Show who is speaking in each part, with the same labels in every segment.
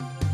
Speaker 1: you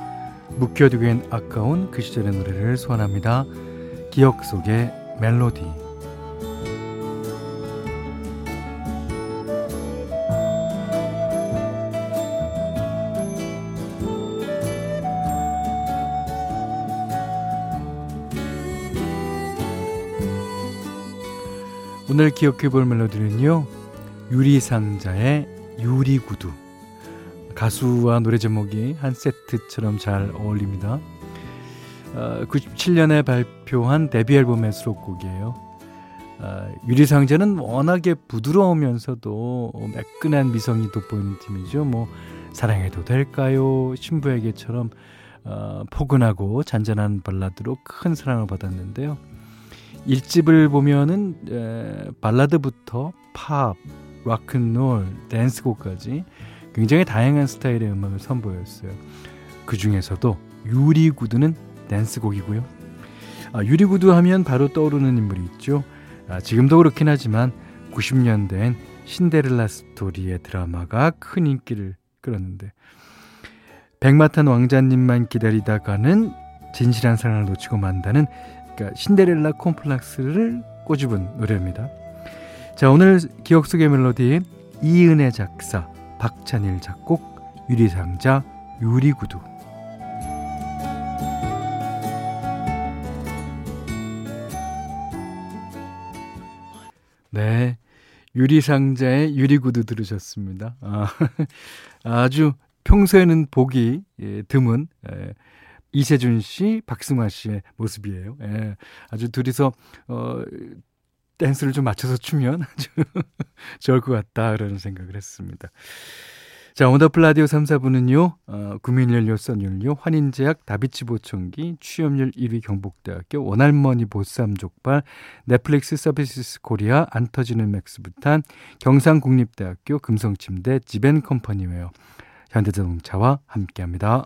Speaker 1: 묵혀두기엔 아까운 그 시절의 노래를 소환합니다. 기억 속의 멜로디. 오늘 기억해 볼 멜로디는요. 유리상자의 유리구두. 가수와 노래 제목이 한 세트처럼 잘 어울립니다. 어, 97년에 발표한 데뷔 앨범의 수록곡이에요. 어, 유리상자는 워낙에 부드러우면서도 매끈한 미성이 돋보이는 팀이죠. 뭐 사랑해도 될까요? 신부에게처럼 어, 포근하고 잔잔한 발라드로 큰 사랑을 받았는데요. 일집을 보면은 에, 발라드부터 팝, 락큰롤, 댄스곡까지 굉장히 다양한 스타일의 음악을 선보였어요. 그 중에서도 유리구두는 댄스곡이고요. 아, 유리구두 하면 바로 떠오르는 인물이 있죠. 아, 지금도 그렇긴 하지만 90년대엔 신데렐라 스토리의 드라마가 큰 인기를 끌었는데 백마탄 왕자님만 기다리다가는 진실한 사랑을 놓치고 만다는 그러니까 신데렐라 콤플렉스를 꼬집은 노래입니다. 자 오늘 기억 속의 멜로디 이은혜 작사 박찬일 작곡 유리상자 유리구두 네 유리상자의 유리구두 들으셨습니다. 아, 아주 평소에는 보기 예, 드문 예, 이세준 씨, 박승화 씨의 모습이에요. 예, 아주 둘이서 어, 댄스를 좀 맞춰서 추면 아주 좋을 것 같다 그런 생각을 했습니다. 자, 원더풀 라디오 3, 4부는요, 어, 국민연료 썬연료, 환인제약, 다비치 보청기, 취업률 1위 경북대학교, 원할머니 보쌈 족발, 넷플릭스 서비스 코리아, 안 터지는 맥스부탄, 경상국립대학교, 금성침대, 지벤컴퍼니웨어, 현대자동차와 함께합니다.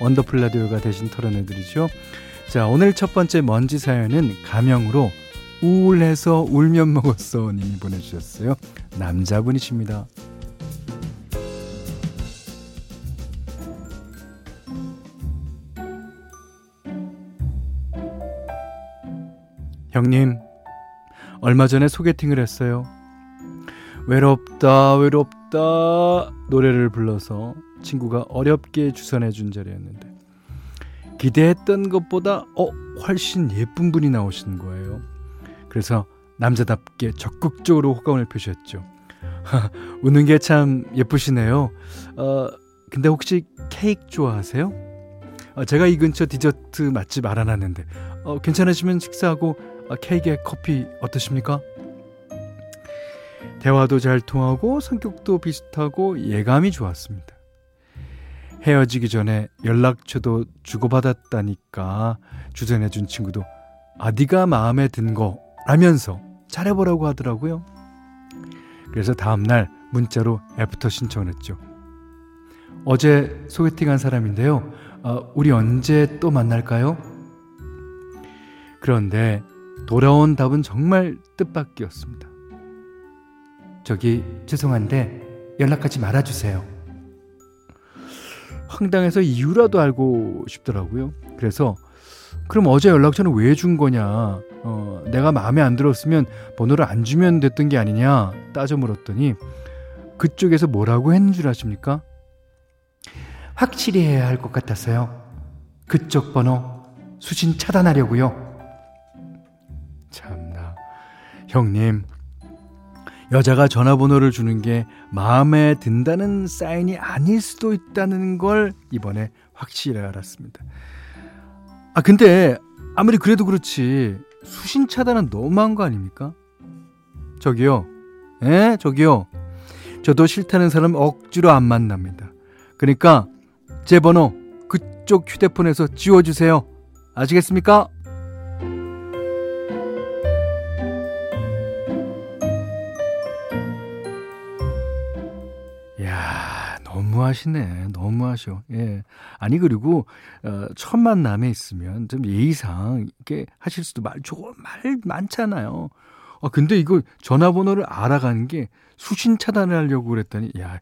Speaker 1: 원더풀 라디오가 대신 털어내드리죠. 자, 오늘 첫 번째 먼지 사연은 가명으로 우울해서 울면 먹었어 님이 보내주셨어요. 남자분이십니다. 형님, 얼마 전에 소개팅을 했어요. 외롭다, 외롭다 노래를 불러서 친구가 어렵게 주선해 준 자리였는데 기대했던 것보다 어 훨씬 예쁜 분이 나오신 거예요. 그래서 남자답게 적극적으로 호감을 표시했죠. 웃는 게 참 예쁘시네요. 어 근데 혹시 케이크 좋아하세요? 어, 제가 이 근처 디저트 맛집 알아놨는데 어, 괜찮으시면 식사하고 어, 케이크에 커피 어떠십니까? 대화도 잘 통하고 성격도 비슷하고 예감이 좋았습니다. 헤어지기 전에 연락처도 주고받았다니까 주선해준 친구도 아 네가 마음에 든 거 라면서 잘해보라고 하더라고요. 그래서 다음날 문자로 애프터 신청을 했죠. 어제 소개팅한 사람인데요. 어, 우리 언제 또 만날까요? 그런데 돌아온 답은 정말 뜻밖이었습니다. 저기 죄송한데 연락하지 말아주세요. 황당해서 이유라도 알고 싶더라고요. 그래서 그럼 어제 연락처는 왜 준 거냐? 어, 내가 마음에 안 들었으면 번호를 안 주면 됐던 게 아니냐? 따져 물었더니 그쪽에서 뭐라고 했는 줄 아십니까? 확실히 해야 할 것 같아서요. 그쪽 번호 수신 차단하려고요. 참나. 형님, 여자가 전화번호를 주는 게 마음에 든다는 사인이 아닐 수도 있다는 걸 이번에 확실히 알았습니다. 아, 근데 아무리 그래도 그렇지 수신 차단은 너무한 거 아닙니까? 저기요. 예, 저기요. 저도 싫다는 사람 억지로 안 만납니다. 그러니까 제 번호 그쪽 휴대폰에서 지워주세요. 아시겠습니까? 너무하시네. 너무하셔. 예. 아니, 그리고, 어, 첫 만남에 있으면 좀 예의상 이렇게 하실 수도 말, 좋은 말 많잖아요. 아, 근데 이거 전화번호를 알아가는 게 수신 차단을 하려고 그랬더니, 야,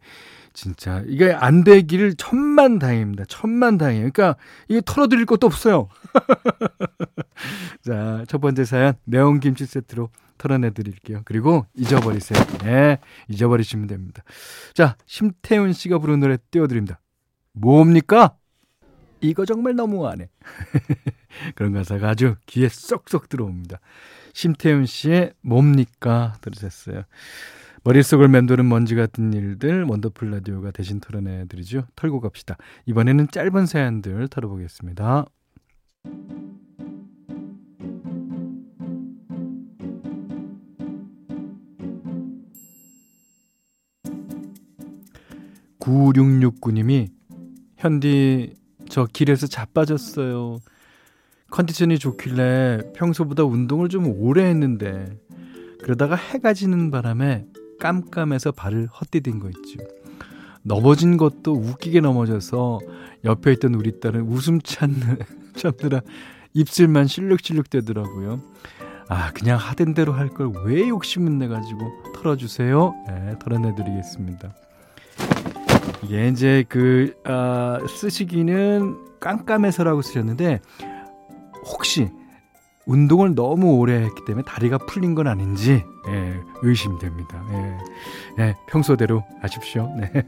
Speaker 1: 진짜 이게 안 되기를 천만 다행입니다. 천만 다행이에요. 그러니까 이게 털어드릴 것도 없어요. 자, 첫 번째 사연 매운 김치 세트로 털어내 드릴게요. 그리고 잊어버리세요. 네, 잊어버리시면 됩니다. 자, 심태훈 씨가 부른 노래 띄워드립니다. 뭡니까? 이거 정말 너무하네. 그런 가사가 아주 귀에 쏙쏙 들어옵니다. 심태훈 씨의 뭡니까 들으셨어요. 머릿속을 맴도는 먼지 같은 일들 원더풀 라디오가 대신 털어내 드리죠. 털고 갑시다. 이번에는 짧은 사연들 털어보겠습니다. (9669님이) 현디 저 길에서 자빠졌어요 컨디션이 좋길래 평소보다 운동을 좀 오래 했는데 그러다가 해가 지는 바람에 깜깜해서 발을 헛디딘 거 있죠. 넘어진 것도 웃기게 넘어져서 옆에 있던 우리 딸은 웃음 찾는, 참느라 입술만 실룩실룩 대더라고요. 아, 그냥 하던 대로 할 걸 왜 욕심을 내가지고 털어주세요. 네, 털어내드리겠습니다. 이게 이제 그, 아, 쓰시기는 깜깜해서라고 쓰셨는데, 혹시 운동을 너무 오래 했기 때문에 다리가 풀린 건 아닌지 예, 의심됩니다. 예, 예, 평소대로 하십시오. 네.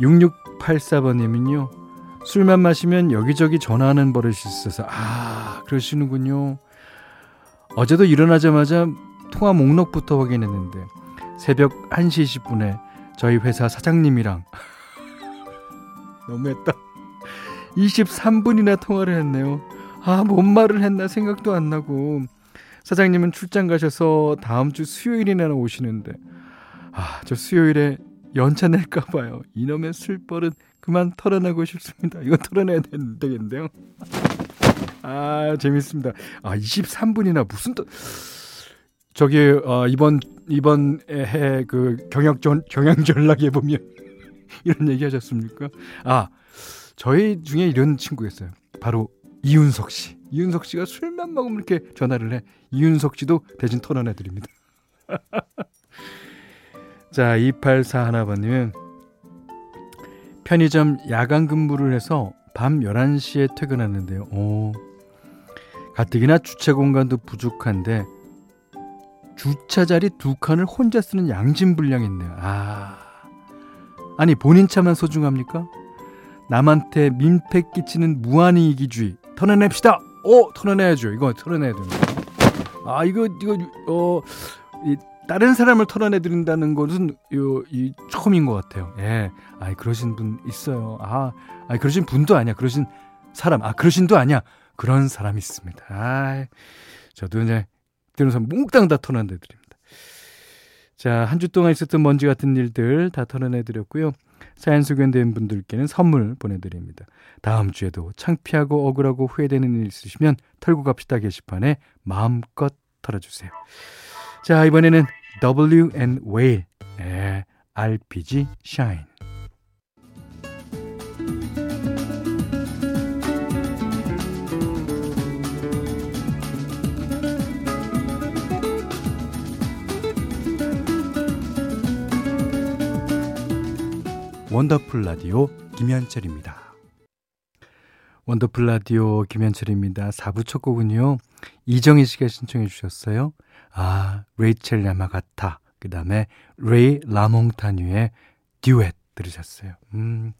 Speaker 1: 6684번님은요. 술만 마시면 여기저기 전화하는 버릇이 있어서 아 그러시는군요. 어제도 일어나자마자 통화 목록부터 확인했는데 새벽 1시 20분에 저희 회사 사장님이랑 너무했다. 23분이나 통화를 했네요. 아, 뭔 말을 했나 생각도 안 나고. 사장님은 출장 가셔서 다음 주 수요일이나 오시는데, 아, 저 수요일에 연차 낼까 봐요. 이놈의 술버릇 그만 털어내고 싶습니다. 이거 털어내야 되겠는데요. 아, 재밌습니다. 아, 23분이나 무슨 또 저기 어, 이번 이번 해 그 경영 전 경영 전략에 보면 이런 얘기 하셨습니까? 아, 저희 중에 이런 친구 있어요. 바로 이윤석 씨. 이윤석 씨가 술만 먹으면 이렇게 전화를 해. 이윤석 씨도 대신 털어내 드립니다. 자, 2841번님은 편의점 야간 근무를 해서 밤 11시에 퇴근하는데요. 오. 가뜩이나 주차 공간도 부족한데 주차 자리 두 칸을 혼자 쓰는 양심 불량했네요. 아. 아니 본인 차만 소중합니까? 남한테 민폐 끼치는 무한이익이주의 털어냅시다. 오, 털어내야죠. 이거 털어내야 됩니다. 아, 이거, 이거, 어, 이 다른 사람을 털어내드린다는 것은 요, 이 처음인 것 같아요. 예. 아, 그러신 분 있어요. 아, 아, 그러신 분도 아니야. 그러신 사람, 아, 그러신도 아니야. 그런 사람이 있습니다. 아, 저도 이제 때로서 몽땅 다 털어내드립니다. 자, 한 주 동안 있었던 먼지 같은 일들 다 털어내드렸고요. 사연 소개된 분들께는 선물 보내드립니다. 다음 주에도 창피하고 억울하고 후회되는 일 있으시면 털고 갑시다 게시판에 마음껏 털어주세요. 자, 이번에는 W and Whale, 예, RPG Shine. 원더풀 라디오 김현철입니다. 원더풀 라디오 김현철입니다. 4부 첫 곡은요. 이정희 씨가 신청해 주셨어요. 아, 레이첼 야마가타. 그 다음에 레이 라몽타뉴의 듀엣 들으셨어요. 음,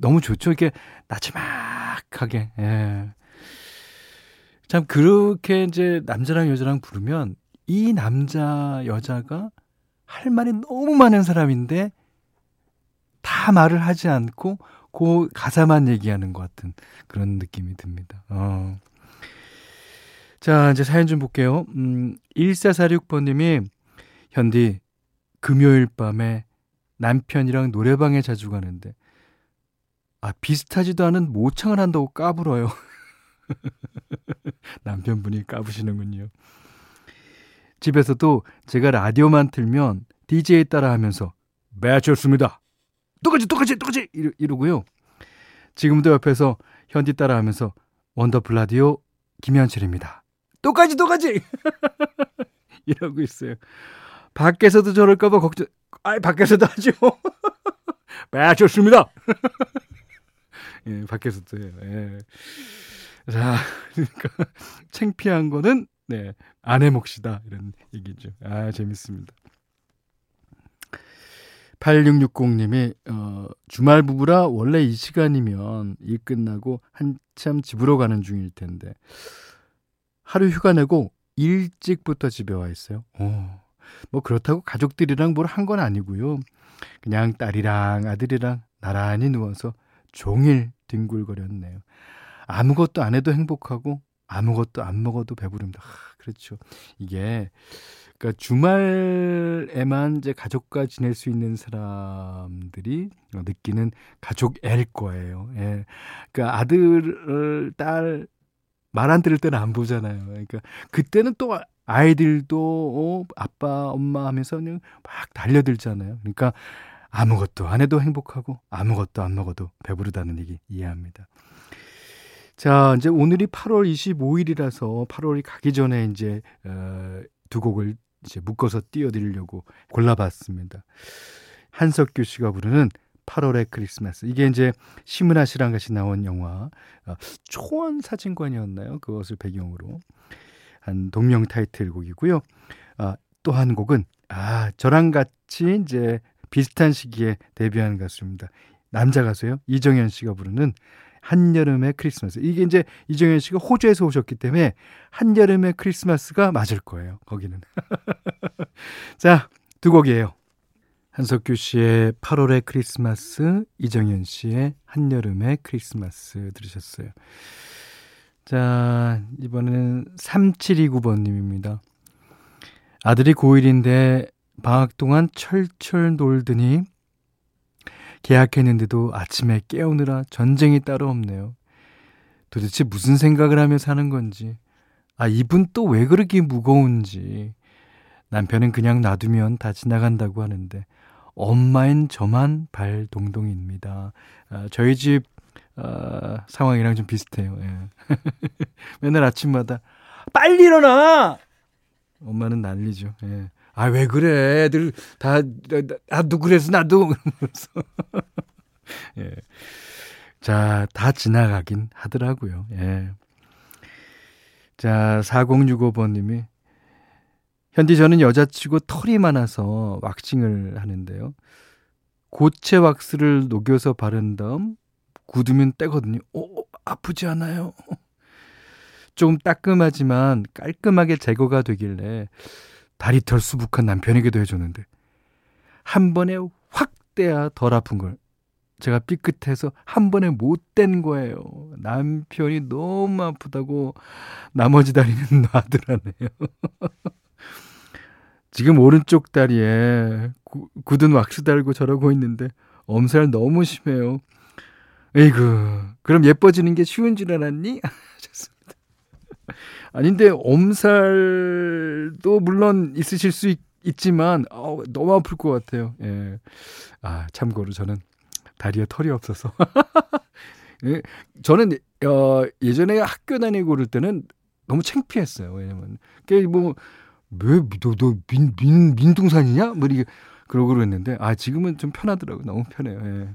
Speaker 1: 너무 좋죠. 이렇게 나지막하게. 예. 참, 그렇게 이제 남자랑 여자랑 부르면 이 남자, 여자가 할 말이 너무 많은 사람인데 다 말을 하지 않고 그 가사만 얘기하는 것 같은 그런 느낌이 듭니다. 어. 자, 이제 사연 좀 볼게요. 음, 1446번님이, 현디, 금요일 밤에 남편이랑 노래방에 자주 가는데, 아, 비슷하지도 않은 모창을 한다고 까불어요. 남편분이 까부시는군요. 집에서도 제가 라디오만 틀면 DJ 따라 하면서, 매쳤습니다. 똑같이 똑같이 똑같이 이러, 이러 고요. 지금도 옆에서 현디 따라 하면서 원더풀 라디오 김현철입니다. 똑같이 똑같이 이러고 있어요. 밖에서도 저럴까봐 걱정. 아, 밖에서도 하죠. 아, 좋습니다. 예, 밖에서도요. 예. 자, 그러니까 창피한 거는 네, 아내 몫이다 이런 얘기죠. 아, 재밌습니다. 8660님이 어, 주말 부부라 원래 이 시간이면 일 끝나고 한참 집으로 가는 중일 텐데 하루 휴가 내고 일찍부터 집에 와 있어요. 오, 뭐 그렇다고 가족들이랑 뭘 한 건 아니고요. 그냥 딸이랑 아들이랑 나란히 누워서 종일 뒹굴거렸네요. 아무것도 안 해도 행복하고 아무것도 안 먹어도 배부릅니다. 아, 그렇죠. 이게 그러니까 주말에만 이제 가족과 지낼 수 있는 사람들이 느끼는 가족 앨 거예요. 예. 그러니까 아들, 딸, 말 안 들을 때는 안 보잖아요. 그러니까 그때는 또 아이들도 어, 아빠, 엄마 하면서 그냥 막 달려들잖아요. 그러니까 아무것도 안 해도 행복하고 아무것도 안 먹어도 배부르다는 얘기 이해합니다. 자, 이제 오늘이 8월 25일이라서 8월이 가기 전에 이제 어, 두 곡을 이제 묶어서 띄워드리려고 골라봤습니다. 한석규 씨가 부르는 8월의 크리스마스. 이게 이제 심은하 씨랑 같이 나온 영화 어, 초원 사진관이었나요? 그것을 배경으로 한 동명 타이틀곡이고요. 아, 또 한 곡은 아 저랑 같이 이제 비슷한 시기에 데뷔한 가수입니다. 남자 가수요. 이정현 씨가 부르는 한여름의 크리스마스. 이게 이제 이정현 씨가 호주에서 오셨기 때문에 한여름의 크리스마스가 맞을 거예요. 거기는. 자, 두 곡이에요. 한석규 씨의 8월의 크리스마스, 이정현 씨의 한여름의 크리스마스 들으셨어요. 자, 이번에는 3729번님입니다. 아들이 고1인데 방학 동안 철철 놀더니 계약했는데도 아침에 깨우느라 전쟁이 따로 없네요. 도대체 무슨 생각을 하며 사는 건지, 아, 이분 또 왜 그렇게 무거운지. 남편은 그냥 놔두면 다 지나간다고 하는데, 엄마인 저만 발동동입니다. 아, 저희 집 아, 상황이랑 좀 비슷해요. 예. 맨날 아침마다 빨리 일어나. 엄마는 난리죠. 예. 아, 왜 그래? 애들 다, 나도 그래서 나도. 그러면서. 예. 자, 다 지나가긴 하더라고요. 예. 자, 4065번님이 현디 저는 여자치고 털이 많아서 왁싱을 하는데요. 고체 왁스를 녹여서 바른 다음 굳으면 떼거든요. 오, 아프지 않아요? 조금 따끔하지만 깔끔하게 제거가 되길래 다리 털 수북한 남편에게도 해줬는데 한 번에 확 떼야 덜 아픈 걸 제가 삐끗해서 한 번에 못 뗀 거예요. 남편이 너무 아프다고 나머지 다리는 놔두라네요. 지금 오른쪽 다리에 구, 굳은 왁스 달고 저러고 있는데 엄살 너무 심해요. 에이구, 그럼 예뻐지는 게 쉬운 줄 알았니? 하셨습니다. 아닌데 엄살도 물론 있으실 수 있, 지만 어, 너무 아플 것 같아요. 예. 아 참고로 저는 다리에 털이 없어서. 예, 저는 어, 예전에 학교 다니고 그럴 때는 너무 창피했어요. 왜냐면 그게 뭐왜너너 민, 민, 민둥산이냐? 뭐 이게 그러고 그랬는데 아 지금은 좀 편하더라고요. 너무 편해요. 예.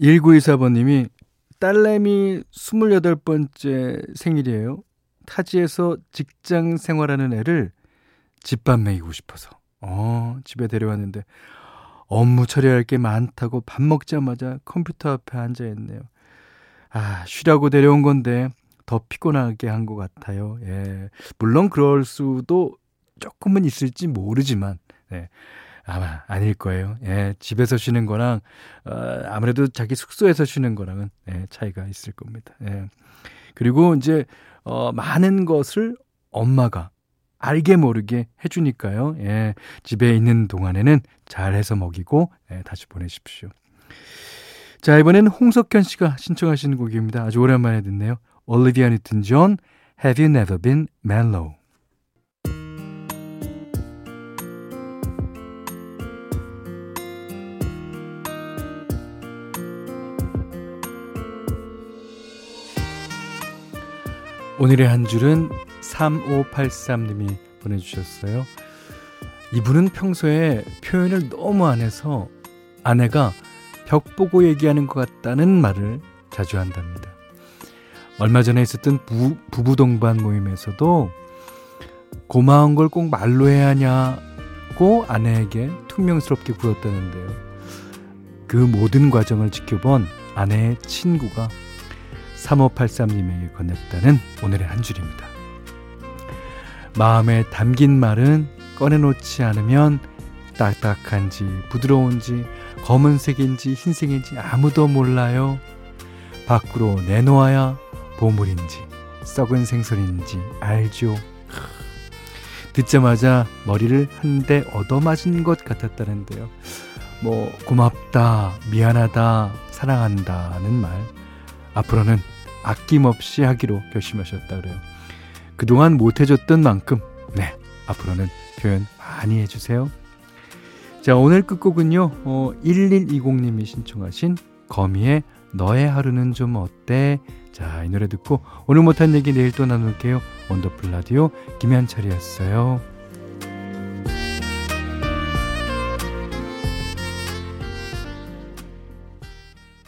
Speaker 1: 1924번 님이 딸내미 28번째 생일이에요. 타지에서 직장 생활하는 애를 집밥 먹이고 싶어서 어 집에 데려왔는데 업무 처리할 게 많다고 밥 먹자마자 컴퓨터 앞에 앉아 있네요. 아, 쉬라고 데려온 건데 더 피곤하게 한 것 같아요. 예. 물론 그럴 수도 조금은 있을지 모르지만, 예. 아마 아닐 거예요. 예. 집에서 쉬는 거랑, 어, 아무래도 자기 숙소에서 쉬는 거랑은, 예, 차이가 있을 겁니다. 예. 그리고 이제, 어, 많은 것을 엄마가 알게 모르게 해주니까요. 예, 집에 있는 동안에는 잘 해서 먹이고 예, 다시 보내십시오. 자, 이번엔 홍석현 씨가 신청하시는 곡입니다. 아주 오랜만에 듣네요. 올리비아 뉴튼 존, Have You Never Been Mellow. 오늘의 한 줄은 3583님이 보내주셨어요. 이분은 평소에 표현을 너무 안 해서 아내가 벽 보고 얘기하는 것 같다는 말을 자주 한답니다. 얼마 전에 있었던 부, 부부 동반 모임에서도 고마운 걸 꼭 말로 해야 하냐고 아내에게 퉁명스럽게 굴었다는데요. 그 모든 과정을 지켜본 아내의 친구가 3583님에게 건넸다는 오늘의 한 줄입니다. 마음에 담긴 말은 꺼내놓지 않으면 딱딱한지 부드러운지 검은색인지 흰색인지 아무도 몰라요. 밖으로 내놓아야 보물인지 썩은 생선인지 알죠. 듣자마자 머리를 한 대 얻어맞은 것 같았다는데요. 뭐 고맙다, 미안하다, 사랑한다는 말 앞으로는 아낌없이 하기로 결심하셨다 그래요. 그동안 못해줬던 만큼 네 앞으로는 표현 많이 해주세요. 자 오늘 끝곡은요 어, 1120님이 신청하신 거미의 너의 하루는 좀 어때? 자 이 노래 듣고 오늘 못한 얘기 내일 또 나눌게요. 원더풀 라디오 김현철이었어요.